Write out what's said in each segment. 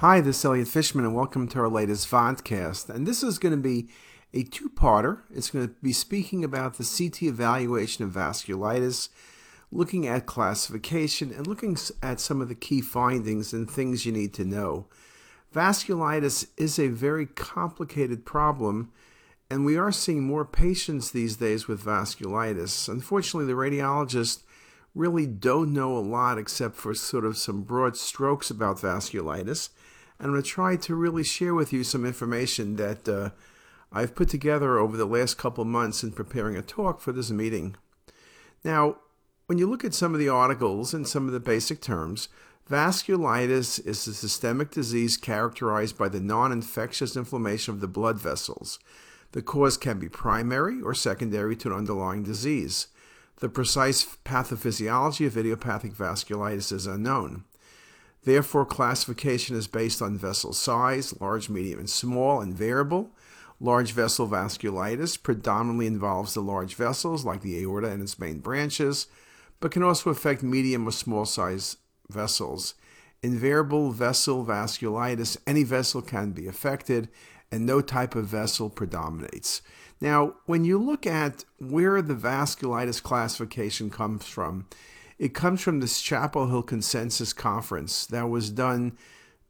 Hi, this is Elliot Fishman, and welcome to our latest Vodcast. And this is going to be a two parter. It's going to be speaking about the CT evaluation of vasculitis, looking at classification, and looking at some of the key findings and things you need to know. Vasculitis is a very complicated problem, and we are seeing more patients these days with vasculitis. Unfortunately, the radiologists really don't know a lot except for sort of some broad strokes about vasculitis and I'm going to try to really share with you some information that uh, I've put together over the last couple months in preparing a talk for this meeting. Now, when you look at some of the articles and some of the basic terms, vasculitis is a systemic disease characterized by the non infectious inflammation of the blood vessels. The cause can be primary or secondary to an underlying disease. The precise pathophysiology of idiopathic vasculitis is unknown. Therefore, classification is based on vessel size, large, medium, and small, and variable. Large vessel vasculitis predominantly involves the large vessels, like the aorta and its main branches, but can also affect medium or small size vessels. In variable vessel vasculitis, any vessel can be affected, and no type of vessel predominates. Now, when you look at where the vasculitis classification comes from, it comes from this Chapel Hill Consensus Conference that was done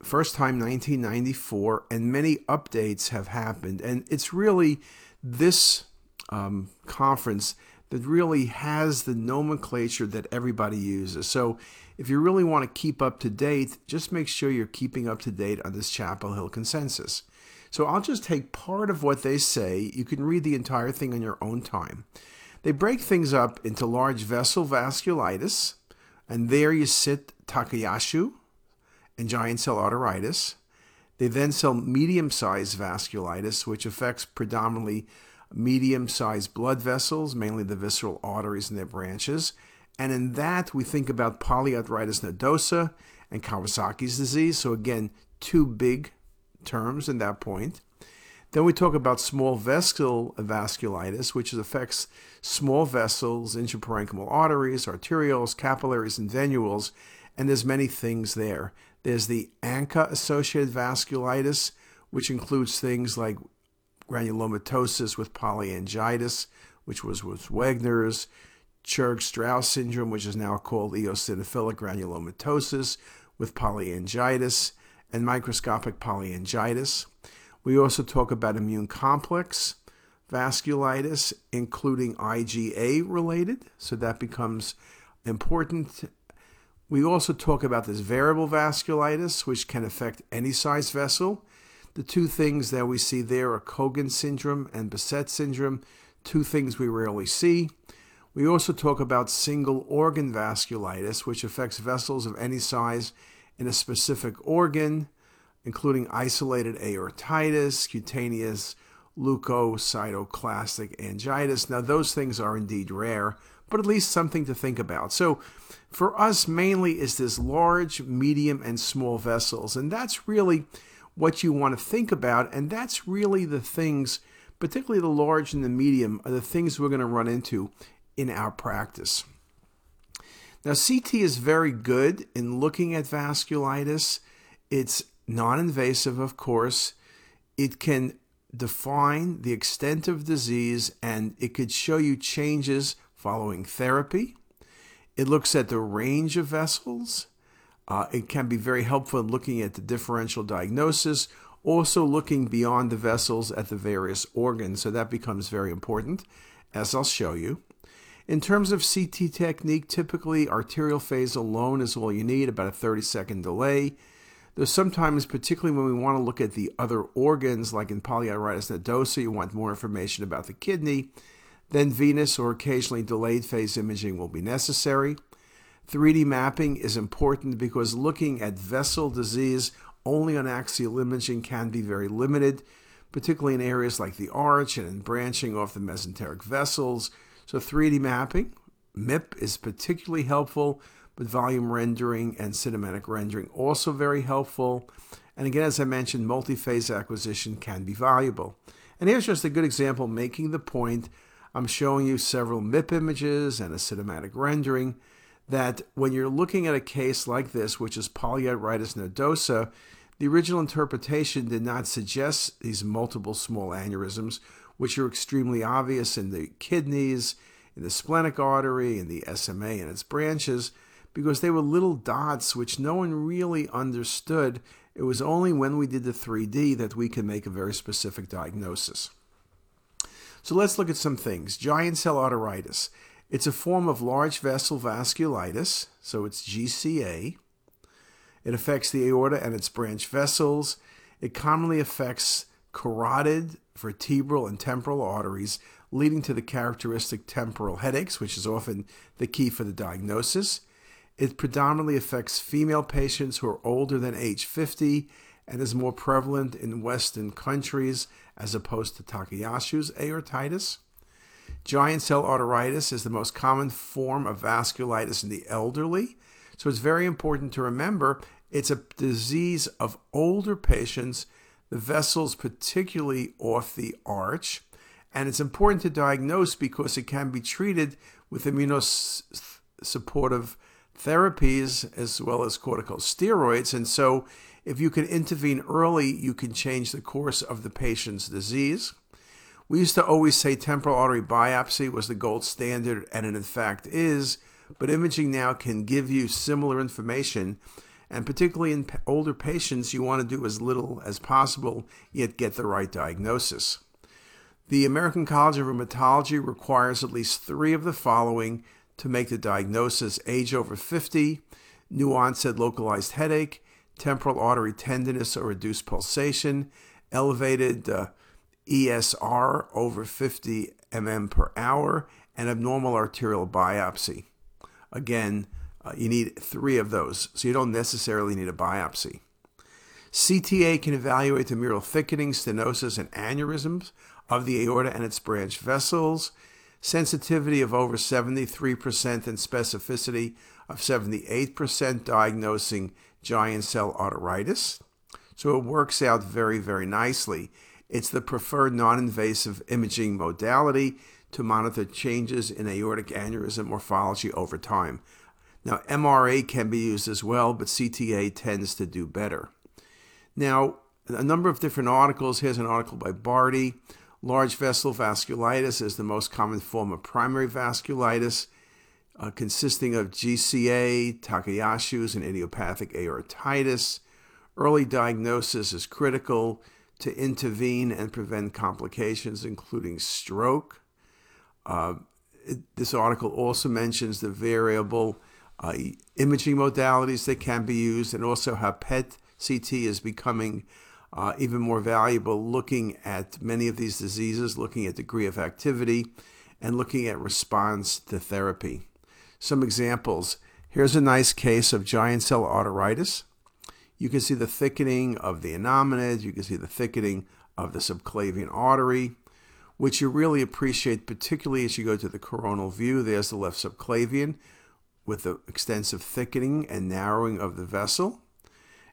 first time 1994, and many updates have happened. And it's really this um, conference that really has the nomenclature that everybody uses. So if you really want to keep up to date, just make sure you're keeping up to date on this Chapel Hill consensus. So I'll just take part of what they say. You can read the entire thing on your own time. They break things up into large vessel vasculitis, and there you sit Takayasu and giant cell arteritis. They then sell medium sized vasculitis, which affects predominantly medium sized blood vessels, mainly the visceral arteries and their branches. And in that, we think about polyarteritis nodosa and Kawasaki's disease. So, again, two big terms in that point. Then we talk about small vessel vasculitis, which affects small vessels, intraparenchymal arteries, arterioles, capillaries, and venules, and there's many things there. There's the ANCA-associated vasculitis, which includes things like granulomatosis with polyangiitis, which was with Wegener's, Churg-Strauss syndrome, which is now called eosinophilic granulomatosis with polyangiitis, and microscopic polyangiitis. We also talk about immune complex vasculitis, including IgA related, so that becomes important. We also talk about this variable vasculitis, which can affect any size vessel. The two things that we see there are Cogan syndrome and Behçet syndrome, two things we rarely see. We also talk about single organ vasculitis, which affects vessels of any size in a specific organ including isolated aortitis, cutaneous leukocytoclastic angiitis. Now, those things are indeed rare, but at least something to think about. So, for us, mainly is this large, medium, and small vessels. And that's really what you want to think about. And that's really the things, particularly the large and the medium, are the things we're going to run into in our practice. Now, CT is very good in looking at vasculitis. It's non invasive, of course. It can define the extent of disease and it could show you changes following therapy. It looks at the range of vessels. Uh, it can be very helpful in looking at the differential diagnosis, also looking beyond the vessels at the various organs. So that becomes very important, as I'll show you. In terms of CT technique, typically arterial phase alone is all you need, about a 30 second delay. There's sometimes, particularly when we want to look at the other organs, like in polyarteritis nodosa, you want more information about the kidney. Then venous or occasionally delayed phase imaging will be necessary. 3D mapping is important because looking at vessel disease only on axial imaging can be very limited, particularly in areas like the arch and in branching off the mesenteric vessels. So 3D mapping, MIP, is particularly helpful but volume rendering and cinematic rendering also very helpful. And again, as I mentioned, multi-phase acquisition can be valuable. And here's just a good example making the point. I'm showing you several MIP images and a cinematic rendering that when you're looking at a case like this, which is polyarteritis nodosa, The original interpretation did not suggest these multiple small aneurysms, which are extremely obvious in the kidneys, in the splenic artery, in the SMA and its branches, because they were little dots which no one really understood. It was only when we did the 3D that we could make a very specific diagnosis. So let's look at some things. Giant cell arteritis. It's a form of large vessel vasculitis, so it's GCA. It affects the aorta and its branch vessels. It commonly affects carotid, vertebral, and temporal arteries, leading to the characteristic temporal headaches, which is often the key for the diagnosis. It predominantly affects female patients who are older than age 50 and is more prevalent in Western countries as opposed to Takayasu's aortitis. Giant cell arteritis is the most common form of vasculitis in the elderly. So it's very important to remember it's a disease of older patients, the vessels particularly off the arch. And it's important to diagnose because it can be treated with immunosuppressive therapies as well as corticosteroids. And so, if you can intervene early, you can change the course of the patient's disease. We used to always say temporal artery biopsy was the gold standard, and it in fact is, but imaging now can give you similar information. And particularly in older patients, you want to do as little as possible, yet get the right diagnosis. The American College of Rheumatology requires at least three of the following to make the diagnosis age over 50, new onset localized headache, temporal artery tenderness or reduced pulsation, elevated uh, ESR over 50 mm per hour, and abnormal arterial biopsy. Again, you need three of those, so you don't necessarily need a biopsy. CTA can evaluate the mural thickening, stenosis, and aneurysms of the aorta and its branch vessels sensitivity of over 73% and specificity of 78% diagnosing giant cell arteritis. So it works out very, very nicely. It's the preferred non invasive imaging modality to monitor changes in aortic aneurysm morphology over time. Now, MRA can be used as well, but CTA tends to do better. Now, a number of different articles. Here's an article by Barty Large vessel vasculitis is the most common form of primary vasculitis, uh, consisting of GCA, Takayasu's, and idiopathic aortitis. Early diagnosis is critical to intervene and prevent complications, including stroke. Uh, it, this article also mentions the variable uh, imaging modalities that can be used and also how PET CT is becoming uh, even more valuable looking at many of these diseases, looking at degree of activity, and looking at response to therapy. Some examples here's a nice case of giant cell arteritis. You can see the thickening of the innominate, you can see the thickening of the subclavian artery, which you really appreciate, particularly as you go to the coronal view. There's the left subclavian with the extensive thickening and narrowing of the vessel.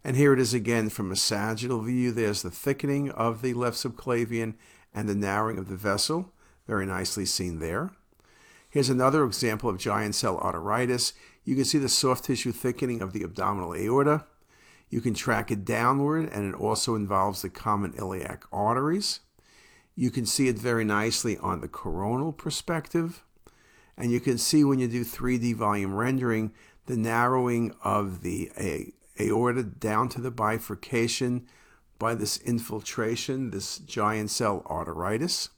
And here it is again from a sagittal view. There's the thickening of the left subclavian and the narrowing of the vessel. Very nicely seen there. Here's another example of giant cell arteritis. You can see the soft tissue thickening of the abdominal aorta. You can track it downward, and it also involves the common iliac arteries. You can see it very nicely on the coronal perspective. And you can see when you do 3D volume rendering the narrowing of the aorta down to the bifurcation by this infiltration, this giant cell arteritis.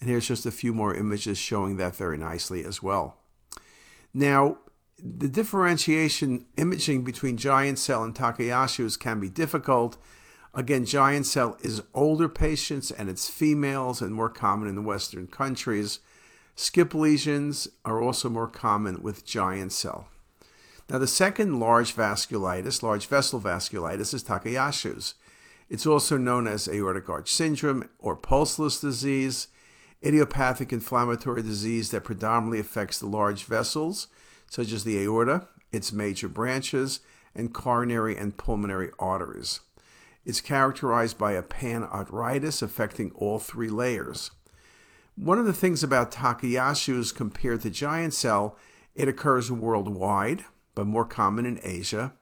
And here's just a few more images showing that very nicely as well. Now, the differentiation imaging between giant cell and Takayasu's can be difficult. Again, giant cell is older patients and it's females and more common in the Western countries. Skip lesions are also more common with giant cell. Now, the second large vasculitis, large vessel vasculitis, is Takayasu's. It's also known as aortic arch syndrome or pulseless disease, idiopathic inflammatory disease that predominantly affects the large vessels, such as the aorta, its major branches, and coronary and pulmonary arteries. It's characterized by a panarteritis affecting all three layers. One of the things about Takayasu's compared to giant cell, it occurs worldwide but more common in Asia.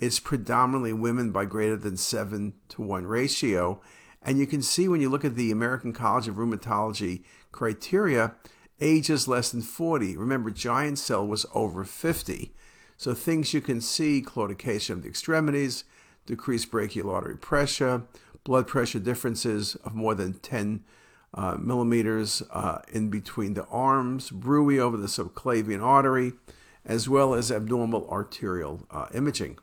It's predominantly women by greater than 7 to 1 ratio. And you can see when you look at the American College of Rheumatology criteria, age is less than 40. Remember, giant cell was over 50. So things you can see, claudication of the extremities, decreased brachial artery pressure, blood pressure differences of more than 10 uh, millimeters uh, in between the arms, bruit over the subclavian artery, as well as abnormal arterial uh, imaging.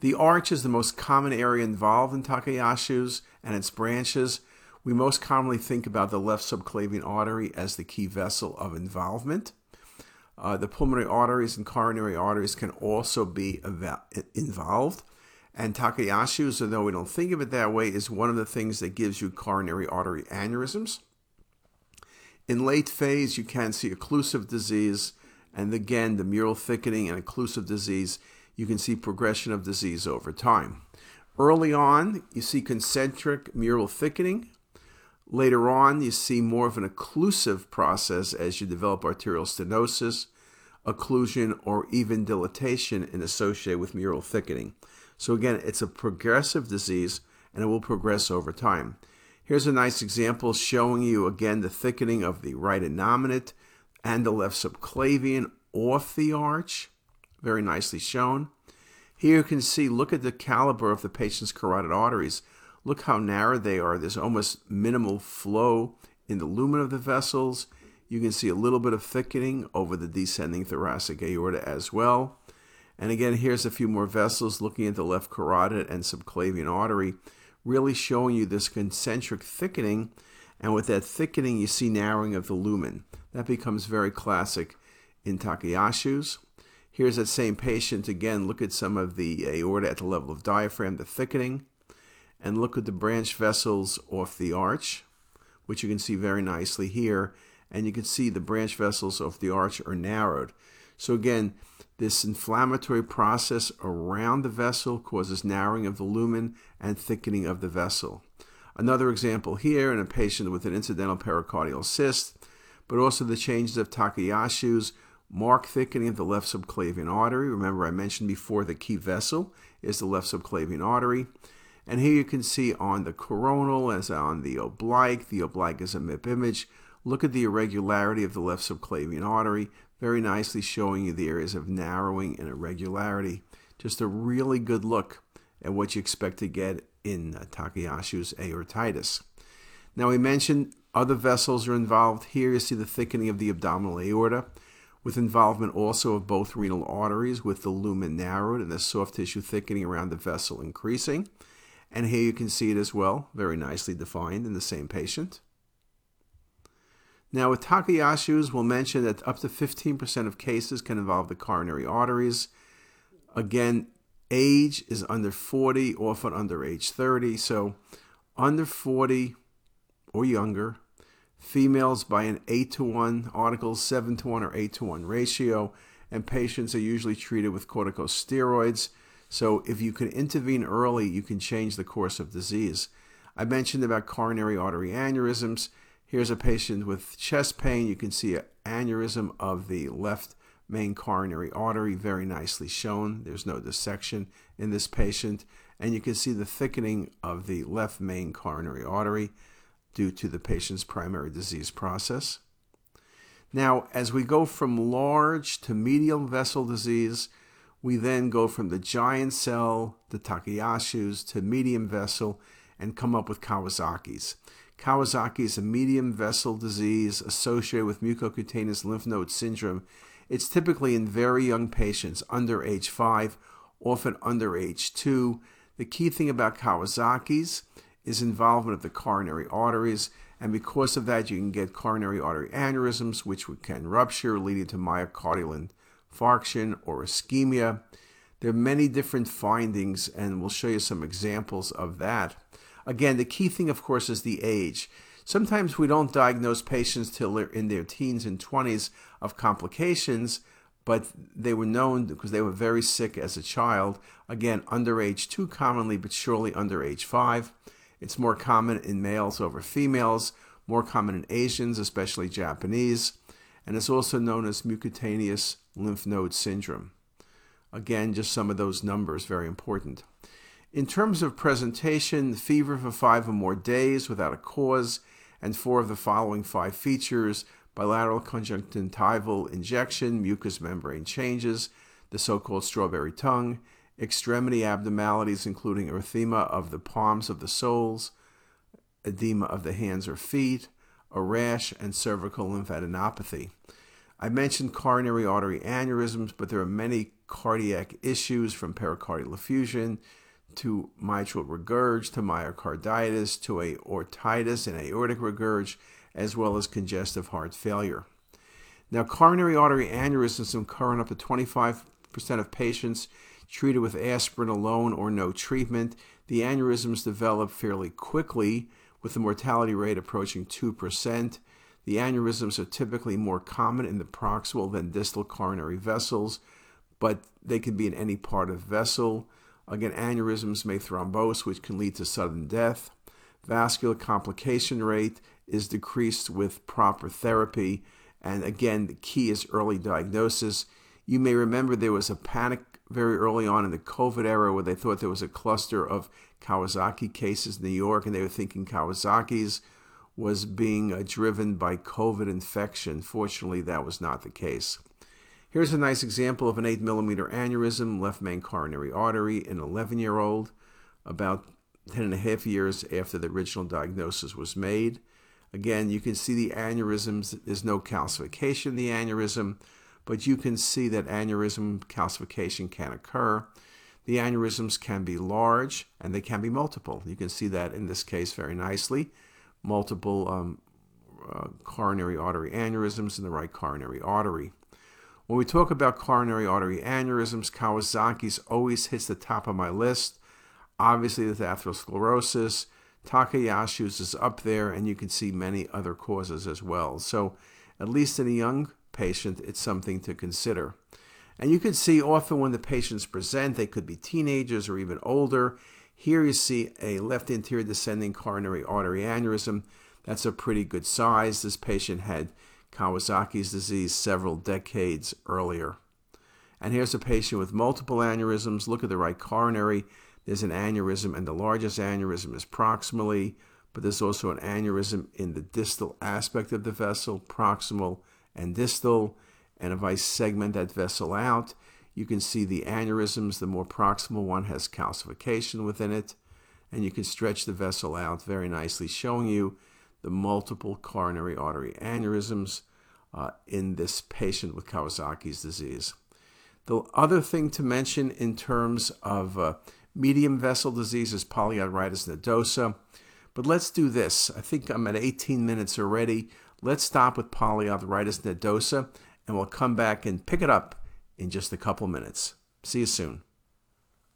The arch is the most common area involved in Takayasu's and its branches. We most commonly think about the left subclavian artery as the key vessel of involvement. Uh, the pulmonary arteries and coronary arteries can also be involved. And Takayasu's, although we don't think of it that way, is one of the things that gives you coronary artery aneurysms. In late phase, you can see occlusive disease, and again, the mural thickening and occlusive disease, you can see progression of disease over time. Early on, you see concentric mural thickening. Later on, you see more of an occlusive process as you develop arterial stenosis, occlusion, or even dilatation in associated with mural thickening. So again, it's a progressive disease and it will progress over time. Here's a nice example showing you again the thickening of the right innominate and the left subclavian off the arch. Very nicely shown. Here you can see, look at the caliber of the patient's carotid arteries. Look how narrow they are. There's almost minimal flow in the lumen of the vessels. You can see a little bit of thickening over the descending thoracic aorta as well. And again, here's a few more vessels looking at the left carotid and subclavian artery, really showing you this concentric thickening. And with that thickening, you see narrowing of the lumen. That becomes very classic in Takayasu's. Here's that same patient again. Look at some of the aorta at the level of diaphragm, the thickening. And look at the branch vessels off the arch, which you can see very nicely here. And you can see the branch vessels off the arch are narrowed. So again, this inflammatory process around the vessel causes narrowing of the lumen and thickening of the vessel. Another example here in a patient with an incidental pericardial cyst, but also the changes of Takayasu's, mark thickening of the left subclavian artery. Remember, I mentioned before the key vessel is the left subclavian artery. And here you can see on the coronal as on the oblique, the oblique is a MIP image. Look at the irregularity of the left subclavian artery very nicely showing you the areas of narrowing and irregularity. Just a really good look at what you expect to get in uh, Takayasu's aortitis. Now, we mentioned other vessels are involved. Here you see the thickening of the abdominal aorta, with involvement also of both renal arteries, with the lumen narrowed and the soft tissue thickening around the vessel increasing. And here you can see it as well, very nicely defined in the same patient. Now, with Takayasu's, we'll mention that up to 15% of cases can involve the coronary arteries. Again, age is under 40, often under age 30. So, under 40 or younger, females by an 8 to 1, articles 7 to 1 or 8 to 1 ratio, and patients are usually treated with corticosteroids. So, if you can intervene early, you can change the course of disease. I mentioned about coronary artery aneurysms. Here's a patient with chest pain. You can see an aneurysm of the left main coronary artery, very nicely shown. There's no dissection in this patient. And you can see the thickening of the left main coronary artery due to the patient's primary disease process. Now, as we go from large to medium vessel disease, we then go from the giant cell, the Takayasu's, to medium vessel, and come up with Kawasaki's. Kawasaki is a medium vessel disease associated with mucocutaneous lymph node syndrome. It's typically in very young patients under age 5, often under age 2. The key thing about Kawasaki's is involvement of the coronary arteries, and because of that, you can get coronary artery aneurysms, which can rupture, leading to myocardial infarction or ischemia. There are many different findings, and we'll show you some examples of that. Again, the key thing, of course, is the age. Sometimes we don't diagnose patients till they're in their teens and 20s of complications, but they were known because they were very sick as a child. Again, under age 2 commonly, but surely under age 5. It's more common in males over females, more common in Asians, especially Japanese, and it's also known as mucocutaneous lymph node syndrome. Again, just some of those numbers, very important. In terms of presentation, fever for five or more days without a cause, and four of the following five features bilateral conjunctival injection, mucous membrane changes, the so called strawberry tongue, extremity abnormalities, including erythema of the palms of the soles, edema of the hands or feet, a rash, and cervical lymphadenopathy. I mentioned coronary artery aneurysms, but there are many cardiac issues from pericardial effusion to mitral regurg to myocarditis to aortitis and aortic regurg, as well as congestive heart failure. Now, coronary artery aneurysms occur in up to 25% of patients treated with aspirin alone or no treatment. The aneurysms develop fairly quickly, with the mortality rate approaching 2%. The aneurysms are typically more common in the proximal than distal coronary vessels, but they can be in any part of vessel. Again, aneurysms may thrombose, which can lead to sudden death. Vascular complication rate is decreased with proper therapy. And again, the key is early diagnosis. You may remember there was a panic very early on in the COVID era where they thought there was a cluster of Kawasaki cases in New York, and they were thinking Kawasaki's was being uh, driven by COVID infection. Fortunately, that was not the case. Here's a nice example of an 8 millimeter aneurysm, left main coronary artery, in an 11 year old, about 10 and a half years after the original diagnosis was made. Again, you can see the aneurysms. There's no calcification in the aneurysm, but you can see that aneurysm calcification can occur. The aneurysms can be large and they can be multiple. You can see that in this case very nicely. Multiple um, uh, coronary artery aneurysms in the right coronary artery. When we talk about coronary artery aneurysms, Kawasaki's always hits the top of my list. Obviously, with atherosclerosis, Takayasu's is up there, and you can see many other causes as well. So, at least in a young patient, it's something to consider. And you can see often when the patients present, they could be teenagers or even older. Here you see a left anterior descending coronary artery aneurysm. That's a pretty good size. This patient had Kawasaki's disease several decades earlier. And here's a patient with multiple aneurysms. Look at the right coronary. There's an aneurysm, and the largest aneurysm is proximally, but there's also an aneurysm in the distal aspect of the vessel, proximal and distal. And if I segment that vessel out, you can see the aneurysms. The more proximal one has calcification within it. And you can stretch the vessel out very nicely, showing you the multiple coronary artery aneurysms uh, in this patient with Kawasaki's disease. The other thing to mention in terms of uh, medium vessel disease is polyarteritis nodosa. But let's do this. I think I'm at 18 minutes already. Let's stop with polyarteritis nodosa and we'll come back and pick it up in just a couple minutes. See you soon.